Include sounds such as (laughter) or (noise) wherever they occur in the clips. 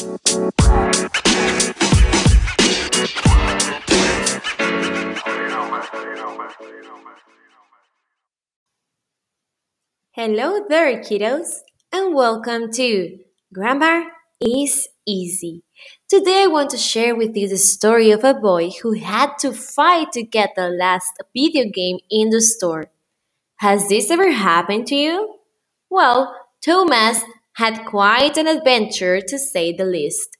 Hello there, kiddos, and welcome to Grammar is Easy. Today, I want to share with you the story of a boy who had to fight to get the last video game in the store. Has this ever happened to you? Well, Thomas had quite an adventure to say the least.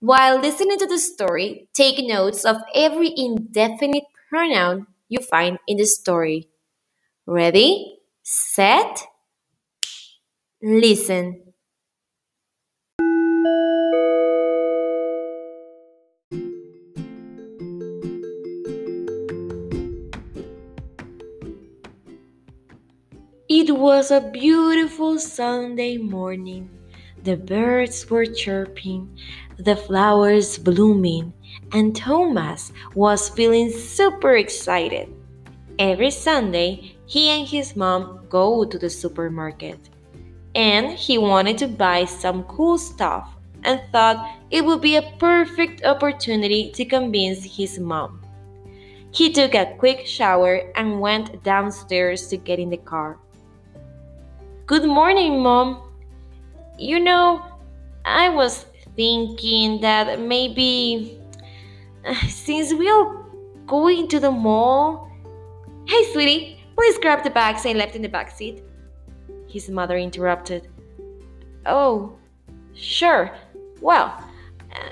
While listening to the story, take notes of every indefinite pronoun you find in the story. Ready, set, listen. It was a beautiful Sunday morning. The birds were chirping, the flowers blooming, and Thomas was feeling super excited. Every Sunday, he and his mom go to the supermarket. And he wanted to buy some cool stuff and thought it would be a perfect opportunity to convince his mom. He took a quick shower and went downstairs to get in the car. Good morning, Mom. You know, I was thinking that maybe uh, since we are going to the mall. Hey, sweetie, please grab the bags I left in the back seat. His mother interrupted. Oh, sure. Well,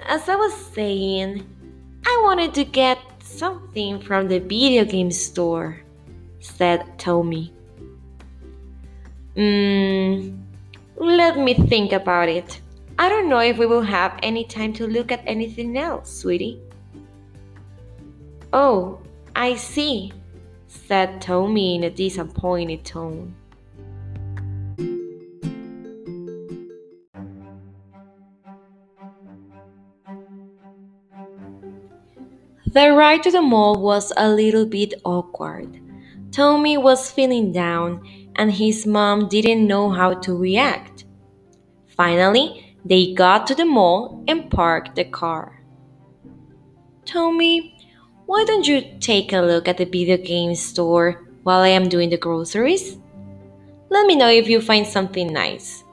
as I was saying, I wanted to get something from the video game store, said Tommy. Mm, let me think about it. I don't know if we will have any time to look at anything else, sweetie. Oh, I see, said Tommy in a disappointed tone. The ride to the mall was a little bit awkward. Tommy was feeling down and his mom didn't know how to react. Finally, they got to the mall and parked the car. Tommy, why don't you take a look at the video game store while I am doing the groceries? Let me know if you find something nice.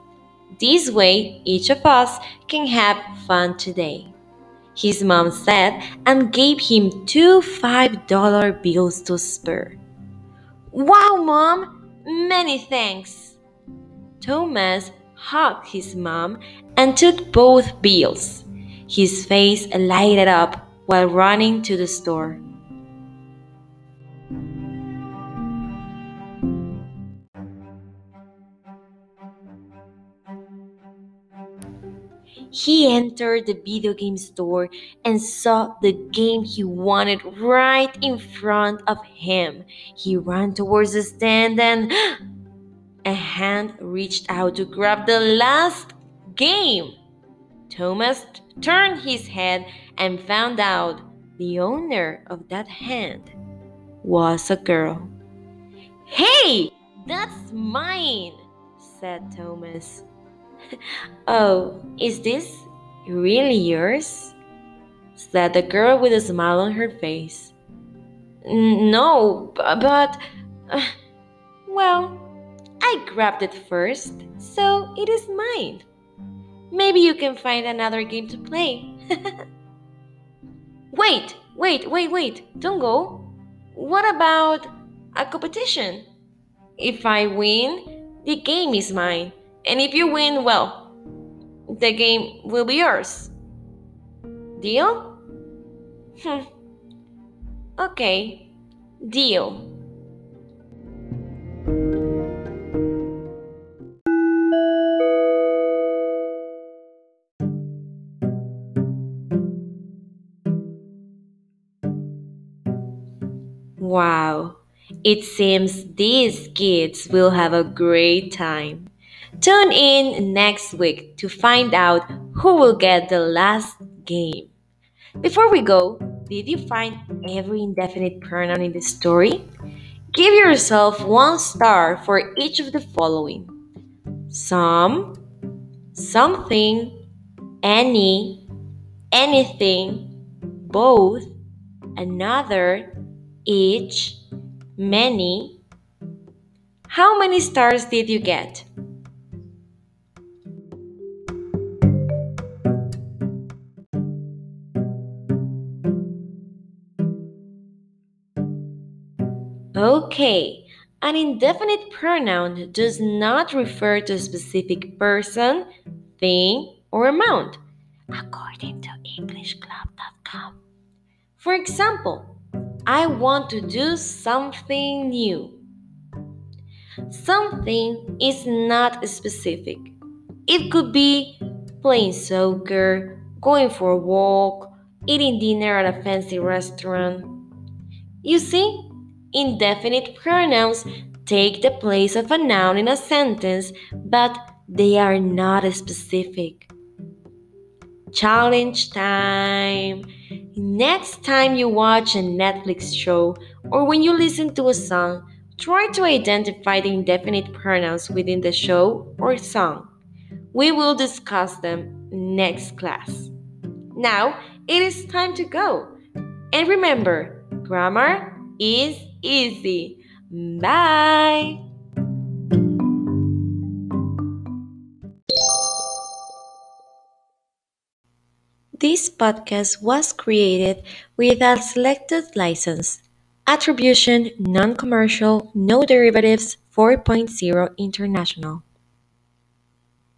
This way, each of us can have fun today. His mom said and gave him two $5 bills to spare. Wow, mom! Many thanks. Thomas hugged his mom and took both bills. His face lighted up while running to the store. He entered the video game store and saw the game he wanted right in front of him. He ran towards the stand and (gasps) a hand reached out to grab the last game. Thomas turned his head and found out the owner of that hand was a girl. Hey, that's mine, said Thomas. (laughs) oh, is this really yours? said the girl with a smile on her face. No, but. Uh, (sighs) well, I grabbed it first, so it is mine. Maybe you can find another game to play. (laughs) wait, wait, wait, wait, don't go. What about a competition? If I win, the game is mine. And if you win, well, the game will be yours. Deal? Hmm. Okay, deal. Wow, it seems these kids will have a great time. Tune in next week to find out who will get the last game. Before we go, did you find every indefinite pronoun in the story? Give yourself one star for each of the following some, something, any, anything, both, another, each, many. How many stars did you get? Okay, an indefinite pronoun does not refer to a specific person, thing, or amount, according to EnglishClub.com. For example, I want to do something new. Something is not specific. It could be playing soccer, going for a walk, eating dinner at a fancy restaurant. You see, indefinite pronouns take the place of a noun in a sentence, but they are not specific. Challenge time! Next time you watch a Netflix show or when you listen to a song, try to identify the indefinite pronouns within the show or song. We will discuss them next class. Now it is time to go. And remember, grammar is easy. Bye! This podcast was created with a selected license. Attribution non commercial, no derivatives 4.0 international.